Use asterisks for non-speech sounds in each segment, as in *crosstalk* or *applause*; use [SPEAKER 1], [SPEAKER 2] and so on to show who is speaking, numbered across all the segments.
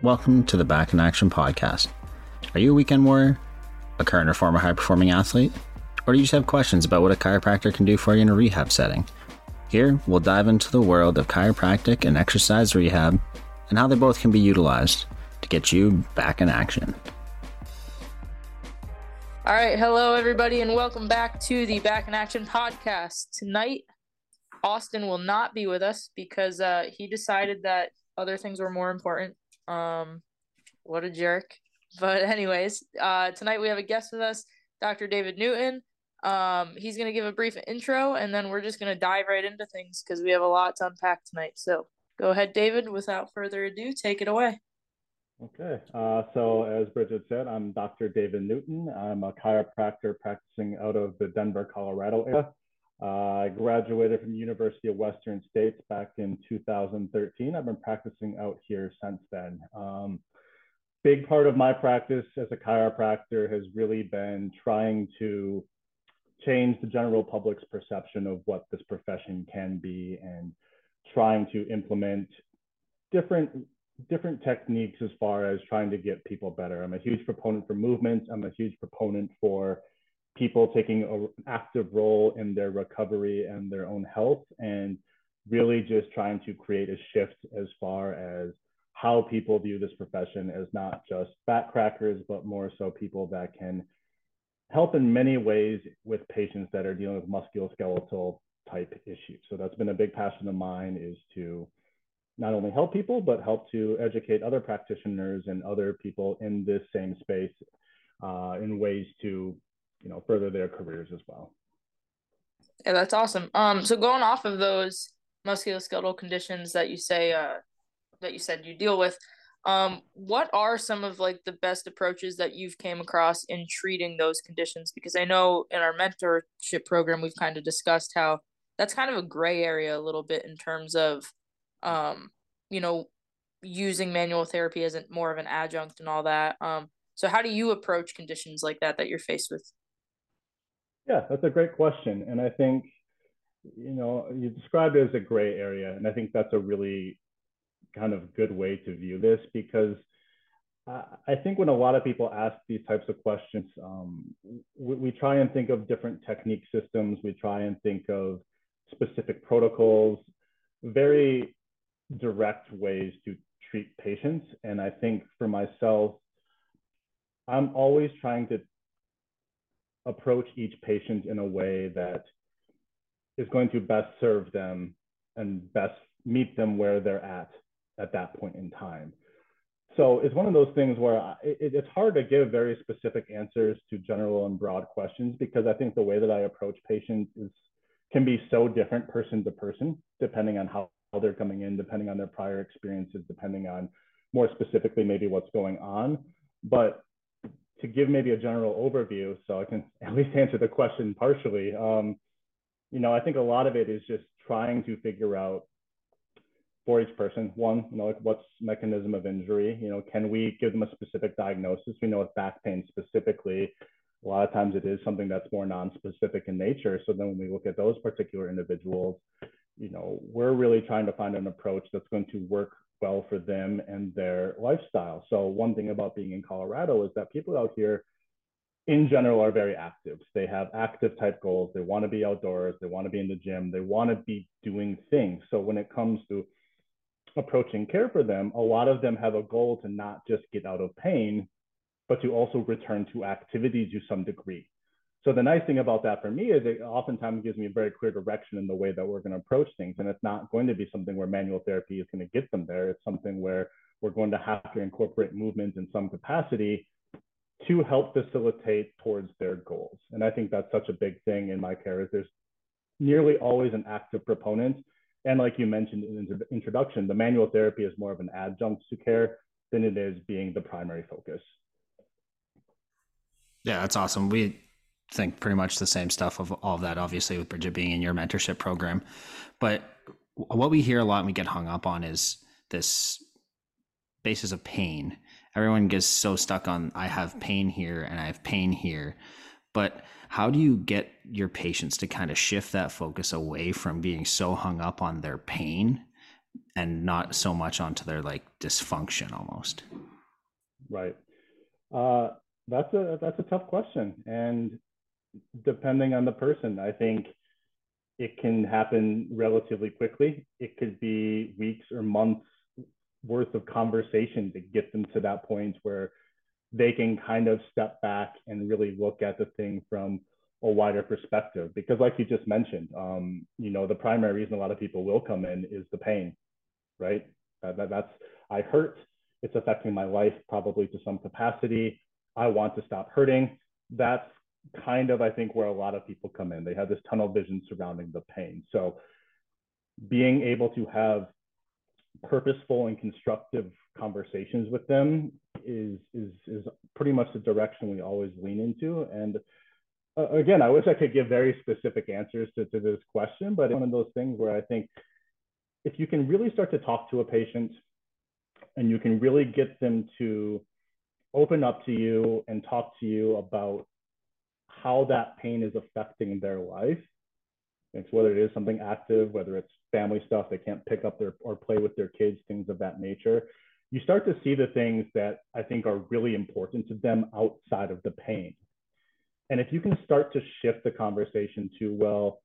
[SPEAKER 1] Welcome to the Back in Action podcast. Are you a weekend warrior, a current or former high performing athlete, or do you just have questions about what a chiropractor can do for you in a rehab setting? Here, we'll dive into the world of chiropractic and exercise rehab and how they both can be utilized to get you back in action.
[SPEAKER 2] All right, hello everybody, and welcome back to the Back in Action podcast. Tonight, Austin will not be with us because uh, he decided that other things were more important. Um, what a jerk! But anyways, uh, tonight we have a guest with us, Dr. David Newton. Um, he's gonna give a brief intro, and then we're just gonna dive right into things because we have a lot to unpack tonight. So go ahead, David. Without further ado, take it away.
[SPEAKER 3] Okay, uh, so as Bridget said, I'm Dr. David Newton. I'm a chiropractor practicing out of the Denver, Colorado area. Uh, I graduated from the University of Western States back in 2013. I've been practicing out here since then. Um, big part of my practice as a chiropractor has really been trying to change the general public's perception of what this profession can be and trying to implement different different techniques as far as trying to get people better. I'm a huge proponent for movement. I'm a huge proponent for people taking an active role in their recovery and their own health and really just trying to create a shift as far as how people view this profession as not just back crackers, but more so people that can help in many ways with patients that are dealing with musculoskeletal type issues. So that's been a big passion of mine is to not only help people, but help to educate other practitioners and other people in this same space uh, in ways to, you know, further their careers as well.
[SPEAKER 2] Yeah, that's awesome. Um, so going off of those musculoskeletal conditions that you say, uh, that you said you deal with, um, what are some of like the best approaches that you've came across in treating those conditions? Because I know in our mentorship program we've kind of discussed how that's kind of a gray area a little bit in terms of um, you know, using manual therapy as more of an adjunct and all that. Um, so how do you approach conditions like that that you're faced with?
[SPEAKER 3] Yeah, that's a great question, and I think you know you described it as a gray area, and I think that's a really kind of good way to view this because I think when a lot of people ask these types of questions, um, we, we, try and think of different technique systems. We try and think of specific protocols, very direct ways to treat patients. And I think for myself, I'm always trying to approach each patient in a way that is going to best serve them and best meet them where they're at at that point in time. So it's one of those things where I, it, it's hard to give very specific answers to general and broad questions because I think the way that I approach patients is can be so different person to person depending on how they're coming in, depending on their prior experiences, depending on more specifically maybe what's going on. But to give maybe a general overview, so I can *laughs* at least answer the question partially, um, you know, I think a lot of it is just trying to figure out for each person, one, you know, like what's mechanism of injury? You know, can we give them a specific diagnosis? We know with back pain specifically, a lot of times it is something that's more non-specific in nature. So then when we look at those particular individuals, you know, we're really trying to find an approach that's going to work well for them and their lifestyle. So one thing about being in Colorado is that people out here in general are very active. They have active type goals. They want to be outdoors. They want to be in the gym. They want to be doing things. So when it comes to approaching care for them, a lot of them have a goal to not just get out of pain, but to also return to activity to some degree. So the nice thing about that for me is it oftentimes gives me a very clear direction in the way that we're going to approach things. And it's not going to be something where manual therapy is going to get them there. It's something where we're going to have to incorporate movement in some capacity to help facilitate towards their goals. And I think that's such a big thing in my care is there's nearly always an active proponent. And like you mentioned in the introduction, the manual therapy is more of an adjunct to care than it is being the primary focus.
[SPEAKER 1] Yeah, that's awesome. We think pretty much the same stuff of all of that, obviously, with Bridget being in your mentorship program. But what we hear a lot and we get hung up on is this basis of pain. Everyone gets so stuck on, I have pain here and I have pain here. But how do you get your patients to kind of shift that focus away from being so hung up on their pain and not so much onto their like dysfunction almost
[SPEAKER 3] right uh, that's a that's a tough question and depending on the person. I think it can happen relatively quickly. It could be weeks or months worth of conversation to get them to that point where they can kind of step back and really look at the thing from a wider perspective. Because like you just mentioned um, you know the primary reason a lot of people will come in is the pain right? That, that, that's i hurt. It's affecting my life probably to some capacity. I want to stop hurting. That's kind of i think where a lot of people come in. They have this tunnel vision surrounding the pain. So being able to have purposeful and constructive conversations with them is is is pretty much the direction we always lean into. And uh, again i wish i could give very specific answers to, to this question but it's one of those things where i think if you can really start to talk to a patient and you can really get them to open up to you and talk to you about how that pain is affecting their life. It's whether it is something active whether it's family stuff they can't pick up their or play with their kids things of that nature. You start to see the things that i think are really important to them outside of the pain. And if you can start to shift the conversation to well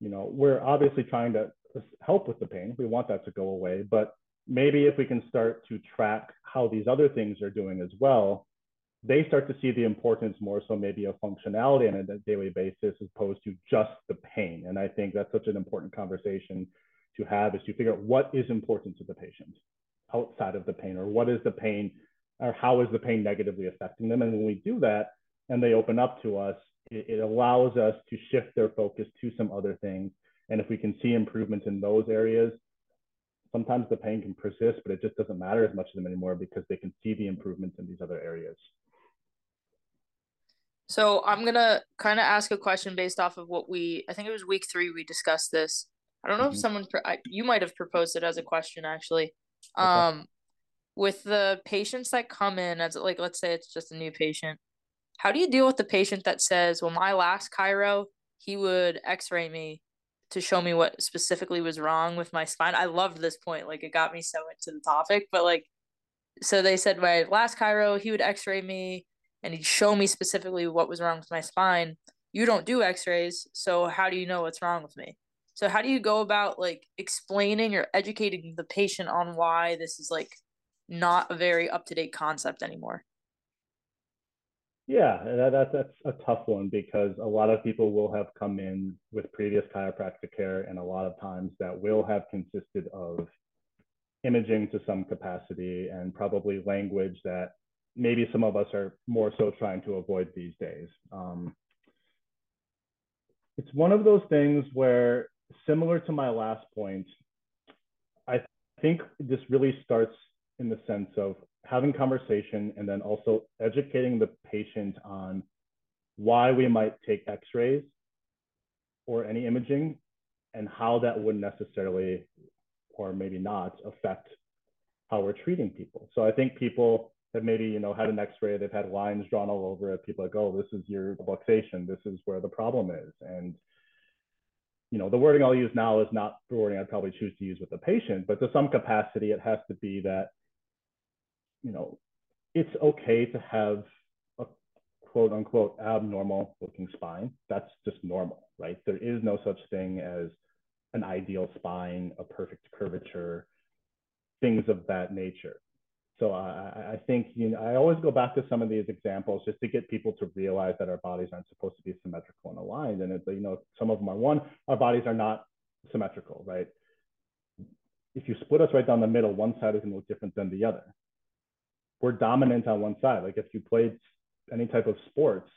[SPEAKER 3] you know we're obviously trying to help with the pain. We want that to go away but maybe if we can start to track how these other things are doing as well they start to see the importance more so maybe of functionality on a daily basis as opposed to just the pain. And i think that's such an important conversation to have is to figure out what is important to the patient outside of the pain or what is the pain or how is the pain negatively affecting them. And when we do that and they open up to us it, it allows us to shift their focus to some other things. And if we can see improvements in those areas sometimes the pain can persist but it just doesn't matter as much to them anymore because they can see the improvements in these other areas
[SPEAKER 2] so i'm going to kind of ask a question based off of what we i think it was week three we discussed this i don't know mm-hmm. if someone you might have proposed it as a question actually Okay. Um, with the patients that come in as like let's say it's just a new patient, how do you deal with the patient that says, "Well, my last chiro, he would X-ray me to show me what specifically was wrong with my spine." I loved this point; like it got me so into the topic. But like, so they said my last chiro, he would X-ray me and he'd show me specifically what was wrong with my spine. You don't do X-rays, so how do you know what's wrong with me? So how do you go about like explaining or educating the patient on why this is like not a very up to date concept anymore?
[SPEAKER 3] Yeah, that, that, that's a tough one because a lot of people will have come in with previous chiropractic care, and a lot of times that will have consisted of imaging to some capacity and probably language that maybe some of us are more so trying to avoid these days. Um, it's one of those things where similar to my last point, I think this really starts in the sense of having conversation and then also educating the patient on why we might take x-rays or any imaging and how that wouldn't necessarily or maybe not affect how we're treating people. So I think people have maybe you know had an x-ray, they've had lines drawn all over it. People are like, oh, this is your luxation, this is where the problem is. And you know, the wording I'll use now is not the wording I'd probably choose to use with the patient, but to some capacity, it has to be that, you know, it's okay to have a quote unquote abnormal looking spine. That's just normal, right? There is no such thing as an ideal spine, a perfect curvature, things of that nature. So I, I think you know, I always go back to some of these examples just to get people to realize that our bodies aren't supposed to be symmetrical and aligned. And it's you know some of them are one, our bodies are not symmetrical, right? If you split us right down the middle, one side is going to look different than the other. We're dominant on one side. Like if you played any type of sports,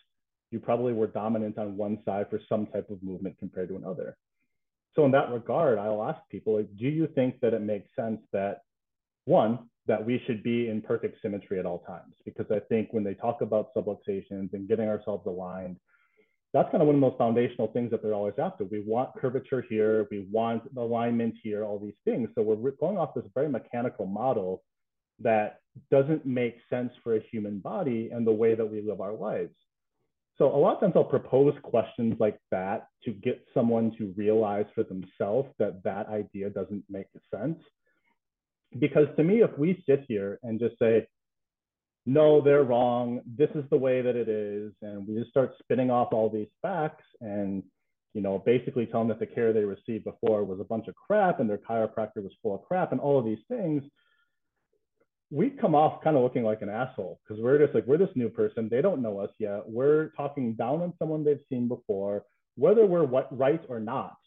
[SPEAKER 3] you probably were dominant on one side for some type of movement compared to another. So in that regard, I'll ask people, like, do you think that it makes sense that one, that we should be in perfect symmetry at all times. Because I think when they talk about subluxations and getting ourselves aligned, that's kind of one of the most foundational things that they're always after. We want curvature here, we want alignment here, all these things. So we're going off this very mechanical model that doesn't make sense for a human body and the way that we live our lives. So a lot of times I'll propose questions like that to get someone to realize for themselves that that idea doesn't make sense Because to me, if we sit here and just say, no, they're wrong, this is the way that it is, and we just start spinning off all these facts and you know, basically tell them that the care they received before was a bunch of crap and their chiropractor was full of crap and all of these things, we come off kind of looking like an asshole because we're just like, we're this new person. They don't know us yet. We're talking down on someone they've seen before, whether we're what, right or not.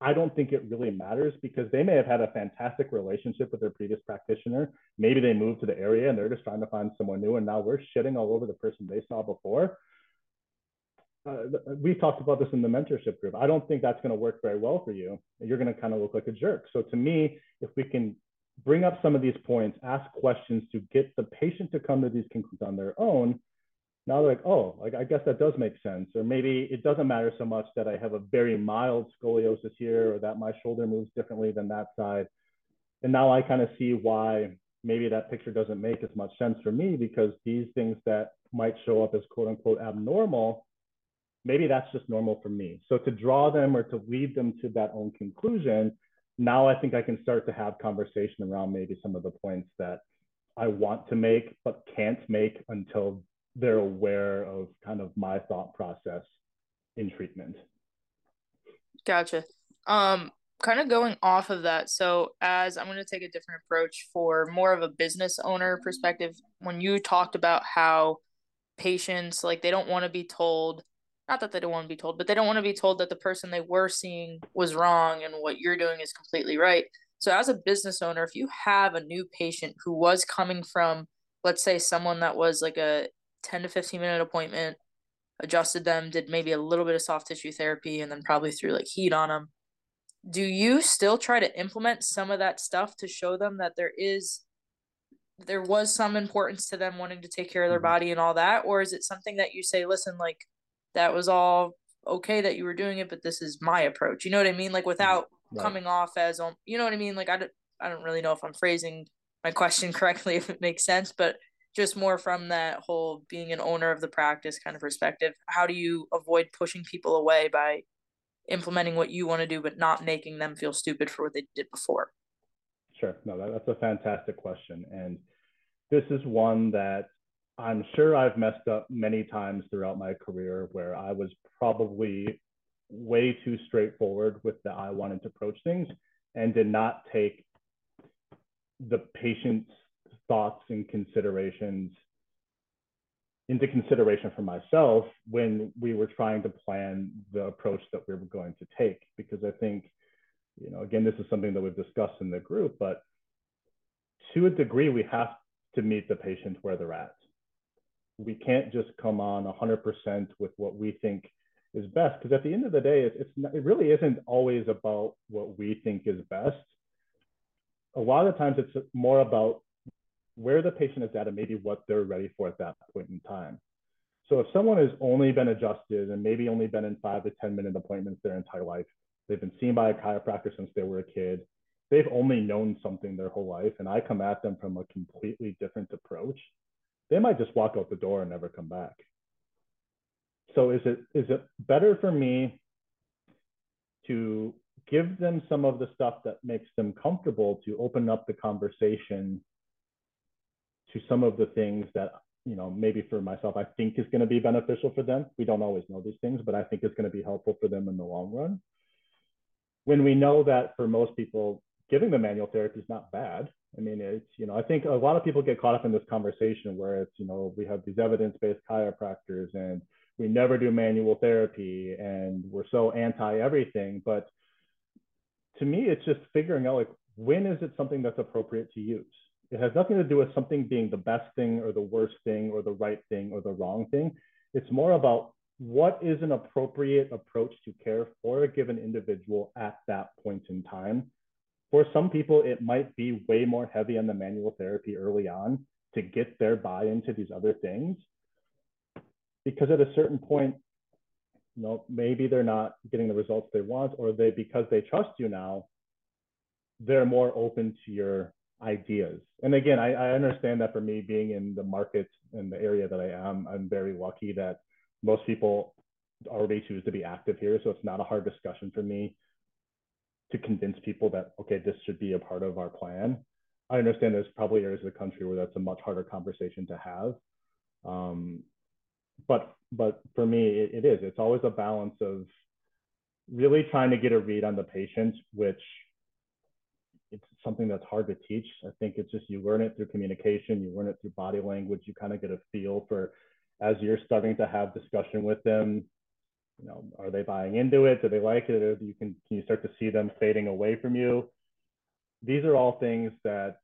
[SPEAKER 3] I don't think it really matters because they may have had a fantastic relationship with their previous practitioner. Maybe they moved to the area and they're just trying to find someone new. And now we're shitting all over the person they saw before uh, we've talked about this in the mentorship group. I don't think that's going to work very well for you. You're going to kind of look like a jerk. So to me, if we can bring up some of these points, ask questions to get the patient to come to these conclusions on their own, now they're like, oh, like I guess that does make sense. Or maybe it doesn't matter so much that I have a very mild scoliosis here or that my shoulder moves differently than that side. And now I kind of see why maybe that picture doesn't make as much sense for me because these things that might show up as quote unquote abnormal maybe that's just normal for me. So to draw them or to lead them to that own conclusion, now I think I can start to have conversation around maybe some of the points that I want to make but can't make until they're aware of kind of my thought process in treatment.
[SPEAKER 2] Gotcha. Um, kind of going off of that. So, as I'm going to take a different approach for more of a business owner perspective, when you talked about how patients like they don't want to be told not that they don't want to be told, but they don't want to be told that the person they were seeing was wrong and what you're doing is completely right. So, as a business owner, if you have a new patient who was coming from, let's say, someone that was like a 10 to 15 minute appointment, adjusted them, did maybe a little bit of soft tissue therapy, and then probably threw like heat on them, do you still try to implement some of that stuff to show them that there is there was some importance to them wanting to take care of their mm-hmm. body and all that or is it something that you say listen like that was all okay that you were doing it, but this is my approach. You know what I mean? Like without right. coming off as, um, you know what I mean? Like I don't, I don't really know if I'm phrasing my question *laughs* correctly, if it makes sense, but just more from that whole being an owner of the practice kind of perspective. How do you avoid pushing people away by implementing what you want to do, but not making them feel stupid for what they did before?
[SPEAKER 3] Sure. No, that, that's a fantastic question. And this is one that I'm sure I've messed up many times throughout my career where I was probably way too straightforward with the I wanted to approach things and did not take the patient's thoughts and considerations into consideration for myself when we were trying to plan the approach that we were going to take. Because i think you know again this is something that we've discussed in the group but to a degree we have to meet the patient where they're at. We can't just come on 100% with what we think is best because at the end of the day it's, it's not, it really isn't always about what we think is best. A lot of times it's more about where the patient is at and maybe what they're ready for at that point in time so if someone has only been adjusted and maybe only been in five to 10 minute appointments their entire life they've been seen by a chiropractor since they were a kid they've only known something their whole life and i come at them from a completely different approach they might just walk out the door and never come back. So is it is it better for me to give them some of the stuff that makes them comfortable to open up the conversation to some of the things that you know maybe for myself I think is going to be beneficial for them. We don't always know these things, but I think it's going to be helpful for them in the long run. When we know that for most people, giving the manual therapy is not bad. I mean, it's, you know, I think a lot of people get caught up in this conversation where it's, you know, we have these evidence based chiropractors and we never do manual therapy and we're so anti everything. But to me, it's just figuring out like, when is it something that's appropriate to use? It has nothing to do with something being the best thing or the worst thing or the right thing or the wrong thing. It's more about what is an appropriate approach to care for a given individual at that point in time for some people, it might be way more heavy on the manual therapy early on to get their buy into these other things. Because at a certain point, you know, maybe they're not getting the results they want, or they because they trust you now, they're more open to your ideas. And again, I, I understand that for me being in the market in the area that I am, I'm very lucky that most people already choose to be active here. So it's not a hard discussion for me to convince people that okay this should be a part of our plan I understand there's probably areas of the country where that's a much harder conversation to have. Um, but but for me, it, it is. It's always a balance of really trying to get a read on the patient, which it's something that's hard to teach. I think it's just you learn it through communication, you learn it through body language, you kind of get a feel for as you're starting to have discussion with them, you know, are they buying into it? Do they like it? Or you can can you start to see them fading away from you? These are all things that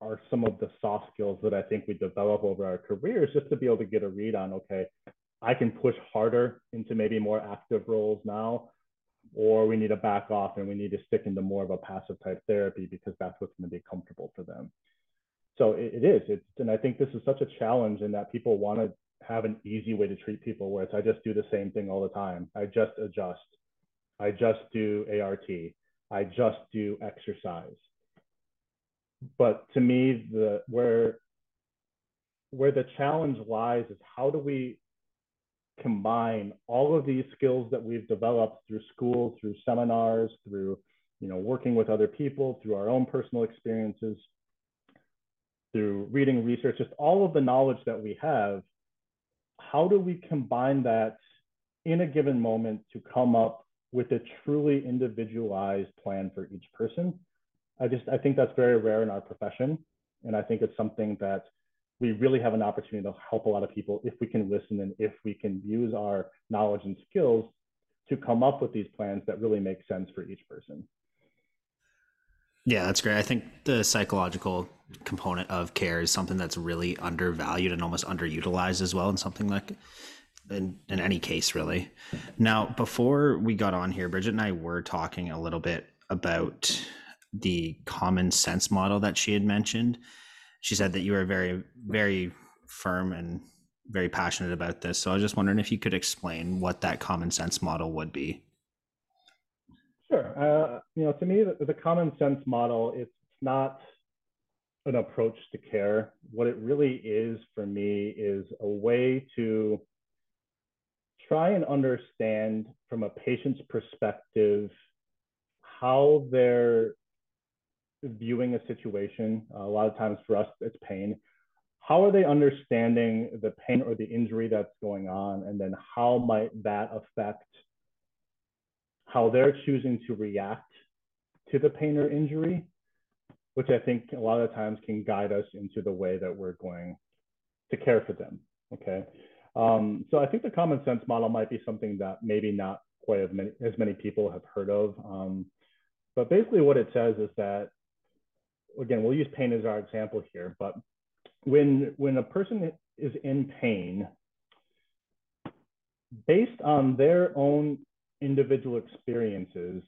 [SPEAKER 3] are some of the soft skills that I think we develop over our careers just to be able to get a read on, okay, I can push harder into maybe more active roles now, or we need to back off and we need to stick into more of a passive type therapy because that's what's going to be comfortable for them. So it, it is. It's, and I think this is such a challenge in that people want to have an easy way to treat people where it's I just do the same thing all the time. I just adjust. I just do ART. I just do exercise. But to me, the where where the challenge lies is how do we combine all of these skills that we've developed through school, through seminars, through you know working with other people, through our own personal experiences, through reading research, just all of the knowledge that we have how do we combine that in a given moment to come up with a truly individualized plan for each person? I just I think that's very rare in our profession, and I think it's something that we really have an opportunity to help a lot of people if we can listen and if we can use our knowledge and skills to come up with these plans that really make sense for each person.
[SPEAKER 1] Yeah, that's great. I think the psychological component of care is something that's really undervalued and almost underutilized as well in something like in, in any case really. Now, before we got on here, Bridget and I were talking a little bit about the common sense model that she had mentioned. She said that you were very, very firm and very passionate about this. So I was just wondering if you could explain what that common sense model would be.
[SPEAKER 3] Sure. Uh, you know, to me, the, the common sense model, it's not an approach to care. What it really is for me is a way to try and understand from a patient's perspective how they're viewing a situation. Uh, a lot of times for us, it's pain. How are they understanding the pain or the injury that's going on? And then how might that affect how they're choosing to react to the pain or injury, which I think a lot of times can guide us into the way that we're going to care for them. Okay. Um, so I think the common sense model might be something that maybe not quite as many, as many people have heard of. Um, but basically, what it says is that, again, we'll use pain as our example here, but when, when a person is in pain, based on their own individual experiences,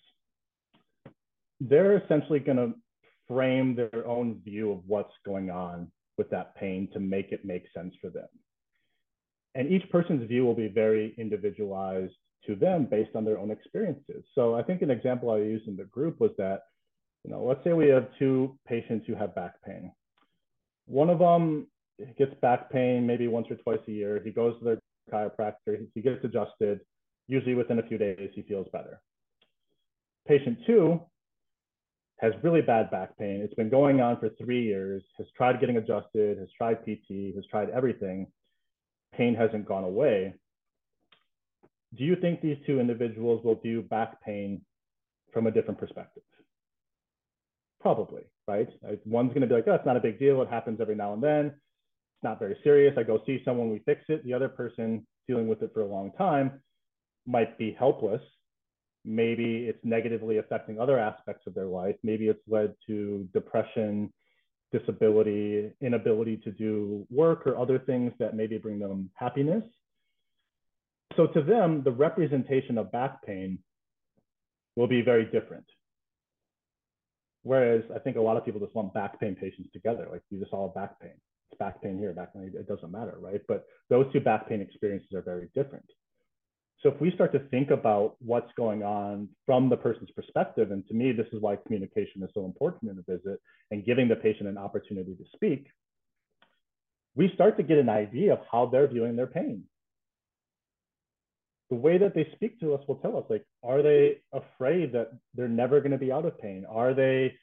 [SPEAKER 3] they're essentially going to frame their own view of what's going on with that pain to make it make sense for them. And each person's view will be very individualized to them based on their own experiences. So I think an example I used in the group was that, you know, let's say we have two patients who have back pain. One of them gets back pain maybe once or twice a year. He goes to their chiropractor, he gets adjusted, Usually within a few days, he feels better. Patient two has really bad back pain. It's been going on for three years, has tried getting adjusted, has tried PT, has tried everything. Pain hasn't gone away. Do you think these two individuals will view back pain from a different perspective? Probably, right? One's going to be like, oh, it's not a big deal. It happens every now and then. It's not very serious. I go see someone, we fix it. The other person dealing with it for a long time might be helpless. Maybe it's negatively affecting other aspects of their life. Maybe it's led to depression, disability, inability to do work or other things that maybe bring them happiness. So to them, the representation of back pain will be very different. Whereas I think a lot of people just lump back pain patients together, like you just all back pain. It's back pain here, back pain, it doesn't matter, right? But those two back pain experiences are very different. So if we start to think about what's going on from the person's perspective, and to me, this is why communication is so important in a visit and giving the patient an opportunity to speak, we start to get an idea of how they're viewing their pain. The way that they speak to us will tell us, like, are they afraid that they're never going to be out of pain? Are they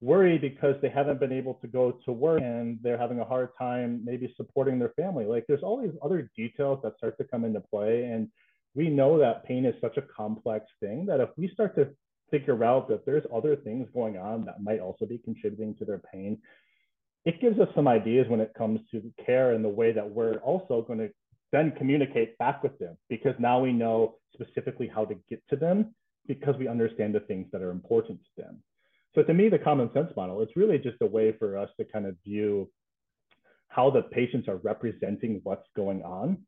[SPEAKER 3] worried because they haven't been able to go to work and they're having a hard time maybe supporting their family. Like there's all these other details that start to come into play. And we know that pain is such a complex thing that if we start to figure out that there's other things going on that might also be contributing to their pain, it gives us some ideas when it comes to care and the way that we're also going to then communicate back with them because now we know specifically how to get to them because we understand the things that are important to them. So to me, the common sense model, it's really just a way for us to kind of view how the patients are representing what's going on,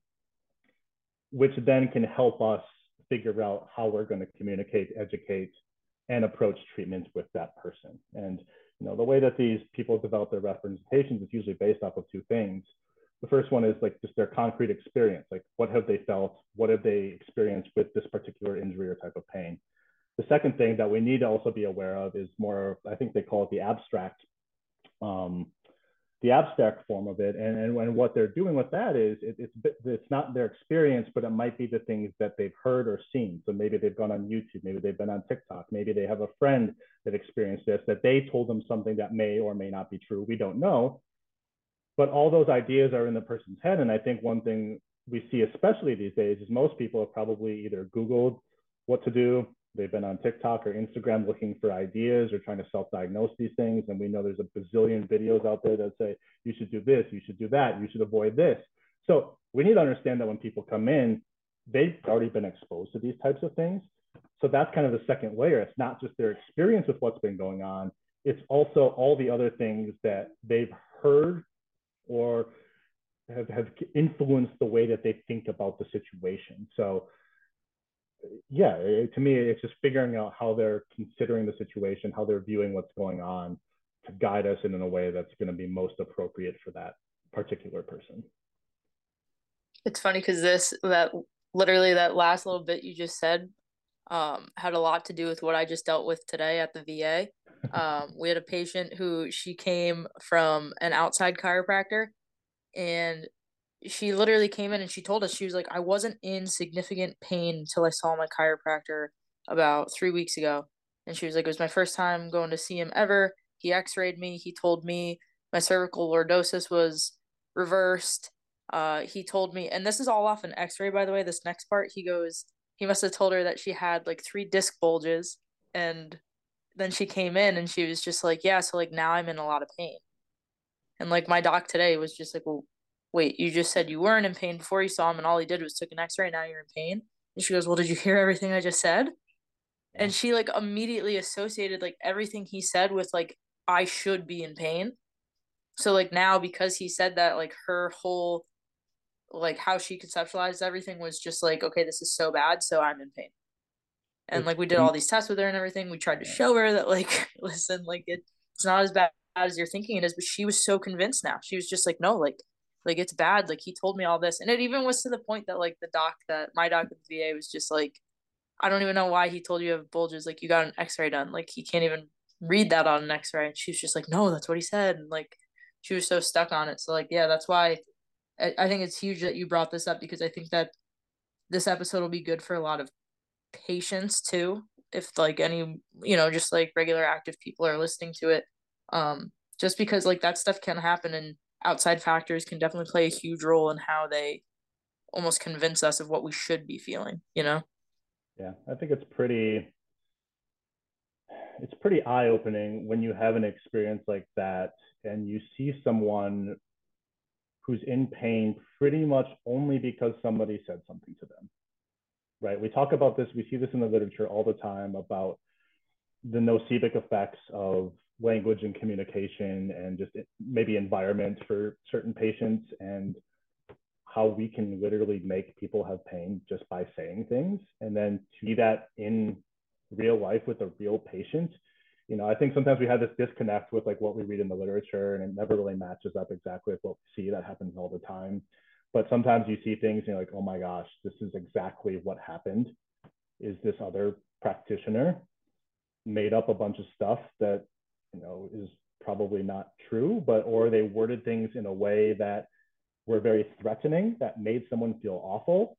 [SPEAKER 3] which then can help us figure out how we're going to communicate, educate, and approach treatments with that person. And you know, the way that these people develop their representations is usually based off of two things. The first one is like just their concrete experience, like what have they felt, what have they experienced with this particular injury or type of pain. The second thing that we need to also be aware of is more, I think they call it the abstract, um, the abstract form of it. And, and, and what they're doing with that is it, it's, it's not their experience, but it might be the things that they've heard or seen. So maybe they've gone on YouTube, maybe they've been on TikTok, maybe they have a friend that experienced this, that they told them something that may or may not be true. We don't know. But all those ideas are in the person's head. And I think one thing we see, especially these days, is most people have probably either Googled what to do, they've been on TikTok or Instagram looking for ideas or trying to self-diagnose these things. And we know there's a bazillion videos out there that say, you should do this, you should do that, you should avoid this. So we need to understand that when people come in, they've already been exposed to these types of things. So that's kind of the second layer. It's not just their experience with what's been going on, it's also all the other things that they've heard or have, have influenced the way that they think about the situation. So yeah, it, to me, it's just figuring out how they're considering the situation, how they're viewing what's going on to guide us in, in a way that's going to be most appropriate for that particular person.
[SPEAKER 2] It's funny because this, that literally that last little bit you just said um, had a lot to do with what I just dealt with today at the VA. Um, we had a patient who she came from an outside chiropractor and she literally came in and she told us she was like i wasn't in significant pain until i saw my chiropractor about three weeks ago. And she was like it was my first time going to see him ever. He x-rayed me. He told me my cervical lordosis was reversed. Uh, he told me and this is all off an x-ray by the way. This next part he goes he must have told her that she had like three disc bulges and then she came in and she was just like yeah so like now i'm in a lot of pain and like my doc today was just like well wait, you just said you weren't in pain before you saw him and all he did was took an x-ray, now you're in pain. And she goes, well, did you hear everything I just said? And she like immediately associated like everything he said with like, I should be in pain. So like now because he said that, like her whole like how she conceptualized everything was just like, okay, this is so bad, so I'm in pain. And like we did all these tests with her and everything. We tried to show her that like, *laughs* listen, like it, it's not as bad as you're thinking it is, but she was so convinced now. She was just like, no, like like it's bad. Like he told me all this. And it even was to the point that like the doc that my doc at the va was just like i don't even know why he told you you have bulges. Like you got an x-ray done. Like he can't even read that on an x-ray. And she was just like no that's what he said. And like she was so stuck on it. So like yeah that's why I, I think it's huge that you brought this up because i think that this episode will be good for a lot of patients too if like any you know just like regular active people are listening to it um just because like that stuff can happen and outside factors can definitely play a huge role in how they almost convince us of what we should be feeling, you know?
[SPEAKER 3] Yeah, I think it's pretty it's pretty eye-opening when you have an experience like that and you see someone who's in pain pretty much only because somebody said something to them. Right? We talk about this, we see this in the literature all the time about the nocebic effects of language and communication and just maybe environment for certain patients and how we can literally make people have pain just by saying things and then to see that in real life with a real patient you know i think sometimes we have this disconnect with like what we read in the literature and it never really matches up exactly with what we see that happens all the time but sometimes you see things and you're like oh my gosh this is exactly what happened is this other practitioner made up a bunch of stuff that you know is probably not true but or they worded things in a way that were very threatening that made someone feel awful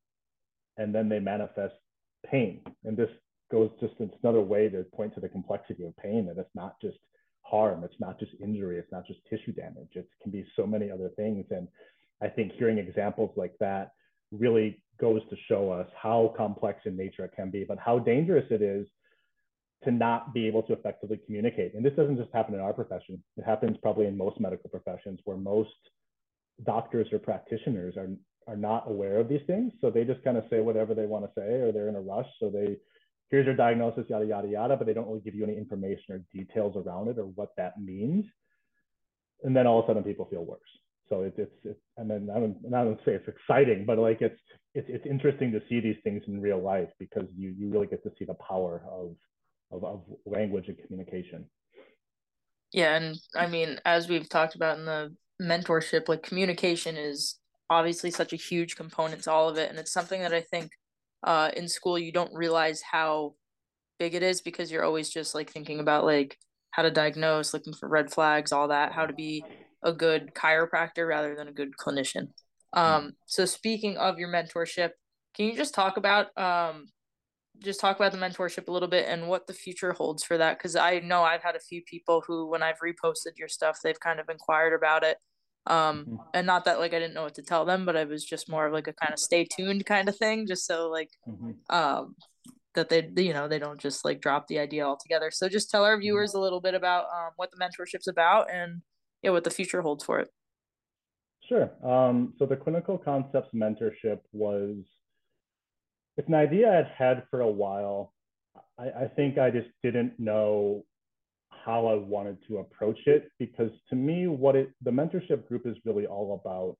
[SPEAKER 3] and then they manifest pain and this goes just it's another way to point to the complexity of pain that it's not just harm. It's not just injury. It's not just tissue damage. It can be so many other things. And I think hearing examples like that really goes to show us how complex in nature it can be, but how dangerous it is to not be able to effectively communicate. And this doesn't just happen in our profession. It happens probably in most medical professions where most doctors or practitioners are are not aware of these things. So they just kind of say whatever they want to say, or they're in a rush. So they here's your diagnosis, yada yada yada, but they don't really give you any information or details around it or what that means. And then all of a sudden people feel worse. So it's, it's and then I don't I don't say it's exciting, but like it's it's it's interesting to see these things in real life because you you really get to see the power of of, of language and communication.
[SPEAKER 2] Yeah, and I mean, as we've talked about in the mentorship, like communication is obviously such a huge component to all of it, and it's something that I think uh, in school you don't realize how big it is because you're always just like thinking about like how to diagnose, looking for red flags, all that, how to be a good chiropractor rather than a good clinician. Um, so speaking of your mentorship, can you just talk about um, just talk about the mentorship a little bit and what the future holds for that because i know i've had a few people who when i've reposted your stuff they've kind of inquired about it um mm-hmm. and not that like i didn't know what to tell them but it was just more of like a kind of stay tuned kind of thing just so like mm-hmm. um that they you know they don't just like drop the idea altogether so just tell our mm-hmm. viewers a little bit about um, what the mentorship's about and yeah what the future holds for it
[SPEAKER 3] sure um so the clinical concepts mentorship was it's an idea I'd had for a while. I, I think I just didn't know how I wanted to approach it because to me, what it the mentorship group is really all about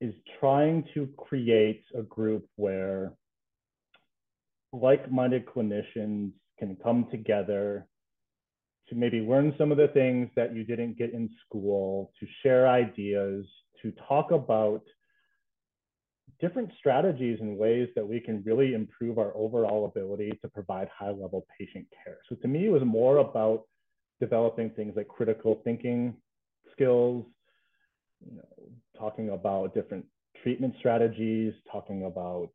[SPEAKER 3] is trying to create a group where like-minded clinicians can come together to maybe learn some of the things that you didn't get in school, to share ideas, to talk about different strategies and ways that we can really improve our overall ability to provide high level patient care. So to me, it was more about developing things like critical thinking skills, you know, talking about different treatment strategies, talking about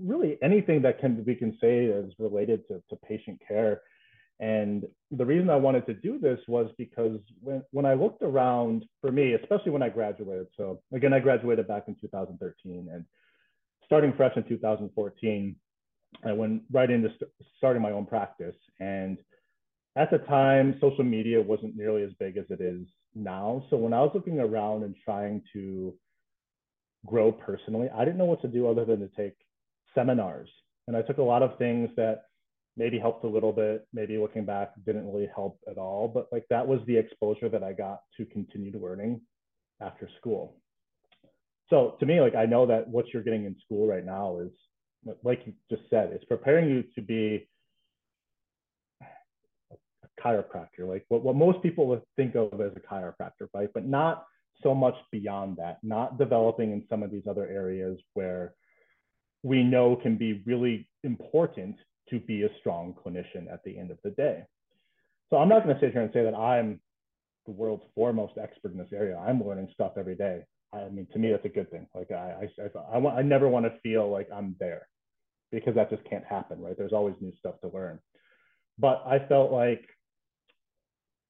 [SPEAKER 3] really anything that can we can say is related to, to patient care. And the reason I wanted to do this was because when, when I looked around for me, especially when I graduated, so again, I graduated back in 2013 and starting fresh in 2014, I went right into st- starting my own practice. And at the time, social media wasn't nearly as big as it is now. So when I was looking around and trying to grow personally, I didn't know what to do other than to take seminars. And I took a lot of things that maybe helped a little bit, maybe looking back didn't really help at all. But like that was the exposure that I got to continued learning after school so to me, like I know that what you're getting in school right now is, like you just said, it's preparing you to be a chiropractor, like what, what most people would think of as a chiropractor, right? But not so much beyond that, not developing in some of these other areas where we know can be really important to be a strong clinician at the end of the day. So I'm not going to sit here and say that I'm the world's foremost expert in this area. I'm learning stuff every day. I mean, to me, that's a good thing. Like I, I, I, I, want, I never want to feel like I'm there because that just can't happen, right? There's always new stuff to learn. But I felt like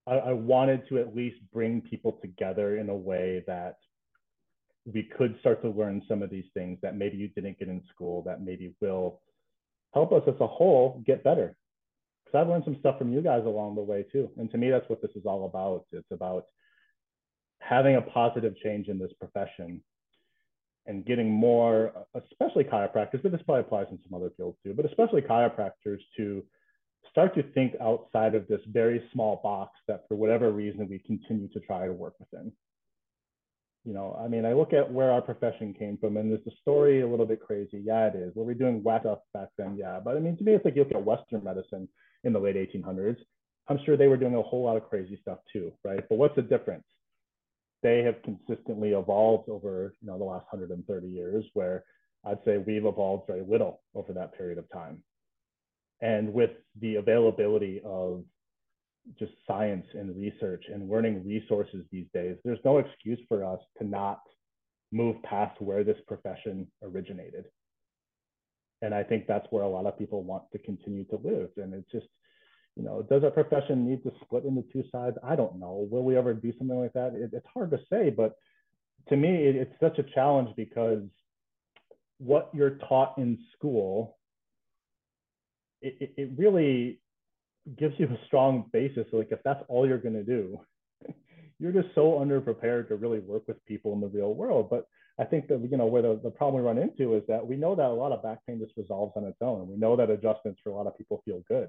[SPEAKER 3] I, I wanted to at least bring people together in a way that we could start to learn some of these things that maybe you didn't get in school that maybe will help us as a whole get better. Because I've learned some stuff from you guys along the way too. And to me, that's what this is all about. It's about having a positive change in this profession and getting more, especially chiropractors, but this probably applies in some other fields too, but especially chiropractors to start to think outside of this very small box that for whatever reason we continue to try to work within. You know, I mean, I look at where our profession came from, and is the story a little bit crazy? Yeah, it is. Were we doing whack stuff back then? Yeah, but I mean, to me, it's like you look at Western medicine in the late 1800s. I'm sure they were doing a whole lot of crazy stuff too, right? But what's the difference? they have consistently evolved over you know the last 130 years where i'd say we've evolved very little over that period of time and with the availability of just science and research and learning resources these days there's no excuse for us to not move past where this profession originated and i think that's where a lot of people want to continue to live and it's just you know, does our profession need to split into two sides? I don't know. Will we ever do something like that? It, it's hard to say, but to me, it, it's such a challenge because what you're taught in school, it, it really gives you a strong basis. Like if that's all you're going to do, *laughs* you're just so underprepared to really work with people in the real world. But I think that you know where the, the problem we run into is that we know that a lot of back pain just resolves on its own. We know that adjustments for a lot of people feel good.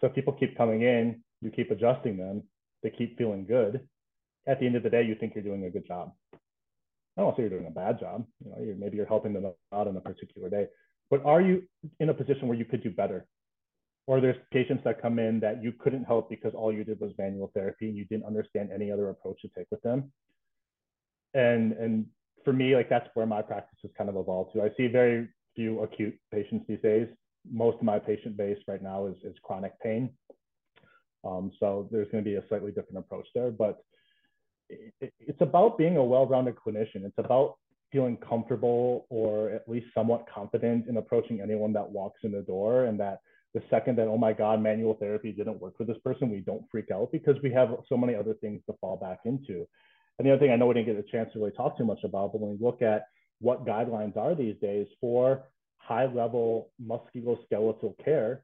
[SPEAKER 3] So people keep coming in, you keep adjusting them, they keep feeling good. At the end of the day, you think you're doing a good job. I don't say you're doing a bad job. You know, you're, maybe you're helping them out on a particular day, but are you in a position where you could do better? Or there's patients that come in that you couldn't help because all you did was manual therapy and you didn't understand any other approach to take with them. And and for me, like that's where my practice has kind of evolved to. I see very few acute patients these days. Most of my patient base right now is, is chronic pain. Um, so there's going to be a slightly different approach there, but it, it's about being a well-rounded clinician. It's about feeling comfortable or at least somewhat confident in approaching anyone that walks in the door and that the second that oh my god manual therapy didn't work for this person we don't freak out because we have so many other things to fall back into and the other thing i know we didn't get a chance to really talk too much about but when we look at what guidelines are these days for high level musculoskeletal care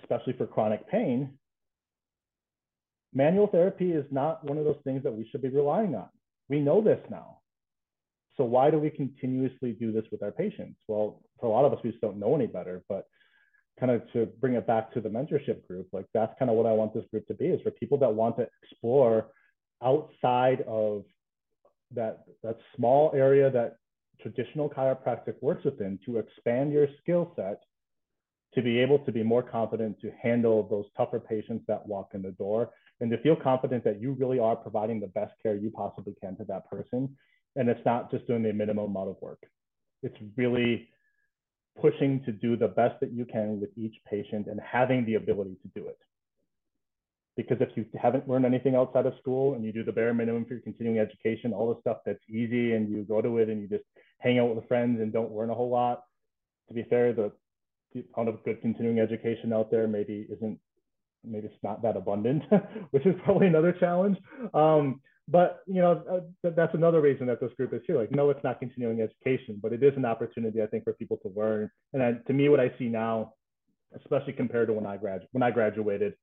[SPEAKER 3] especially for chronic pain manual therapy is not one of those things that we should be relying on. We know this now. So why do we continuously do this with our patients? Well, for a lot of us, we just don't know any better. But kind of to bring it back to the mentorship group, like that's kind of what I want this group to be is for people that want to explore outside of that that small area that traditional chiropractic works within to expand your skill set to be able to be more confident to handle those tougher patients that walk in the door and to feel confident that you really are providing the best care you possibly can to that person. And it's not just doing the minimum amount of work. It's really pushing to do the best that you can with each patient and having the ability to do it. Because if you haven't learned anything outside of school and you do the bare minimum for your continuing education, all the stuff that's easy and you go to it and you just hang out with friends and don't learn a whole lot, to be fair, the amount of good continuing education out there maybe isn't maybe it's not that abundant, *laughs* which is probably another challenge. Um, but you know, uh, that's another reason that this group is here. Like, no, it's not continuing education, but it is an opportunity, I think, for people to learn. And I, to me, what I see now, especially compared to when I grad when I graduated,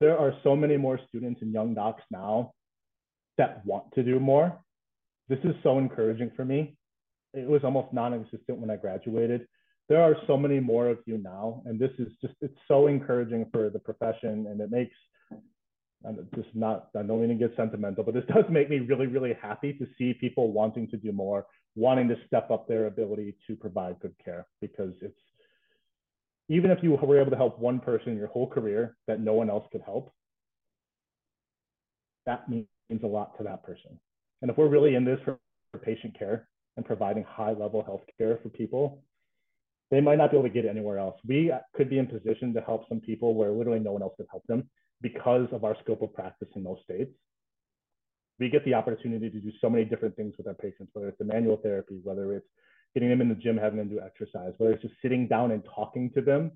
[SPEAKER 3] there are so many more students and young docs now that want to do more. This is so encouraging for me. It was almost non-existent when I graduated there are so many more of you now and this is just it's so encouraging for the profession and it makes and just not i don't mean to get sentimental but this does make me really really happy to see people wanting to do more wanting to step up their ability to provide good care because it's even if you were able to help one person your whole career that no one else could help that means a lot to that person and if we're really in this for patient care and providing high level health care for people they might not be able to get anywhere else. We could be in position to help some people where literally no one else could help them because of our scope of practice in those states. We get the opportunity to do so many different things with our patients, whether it's the manual therapy, whether it's getting them in the gym, having them do exercise, whether it's just sitting down and talking to them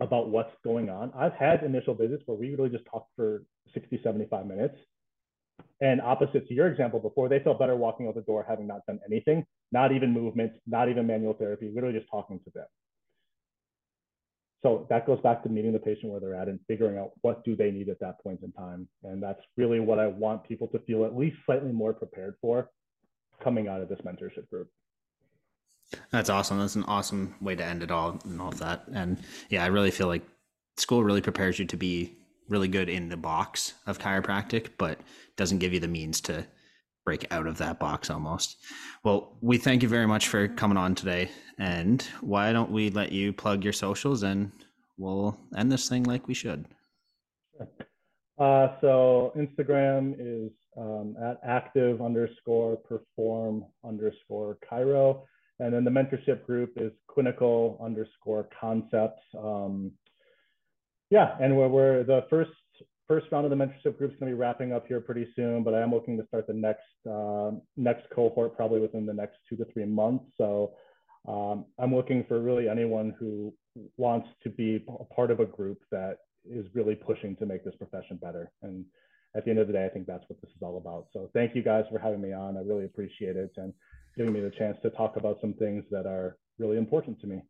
[SPEAKER 3] about what's going on. I've had initial visits where we really just talked for 60, 75 minutes and opposite to your example before, they felt better walking out the door having not done anything, not even movement, not even manual therapy, literally just talking to them. So that goes back to meeting the patient where they're at and figuring out what do they need at that point in time. And that's really what I want people to feel at least slightly more prepared for coming out of this mentorship group.
[SPEAKER 1] That's awesome. That's an awesome way to end it all and all of that. And yeah, I really feel like school really prepares you to be really good in the box of chiropractic, but doesn't give you the means to break out of that box almost. Well, we thank you very much for coming on today. And why don't we let you plug your socials and we'll end this thing like we should.
[SPEAKER 3] Uh, so Instagram is um, at active underscore perform underscore chiro. And then the mentorship group is clinical underscore concepts. Um, yeah, and we're, we're the first first round of the mentorship group is going to be wrapping up here pretty soon, but I am looking to start the next uh, next cohort probably within the next two to three months. So um, I'm looking for really anyone who wants to be a part of a group that is really pushing to make this profession better. And at the end of the day, I think that's what this is all about. So thank you guys for having me on. I really appreciate it and giving me the chance to talk about some things that are really important to me.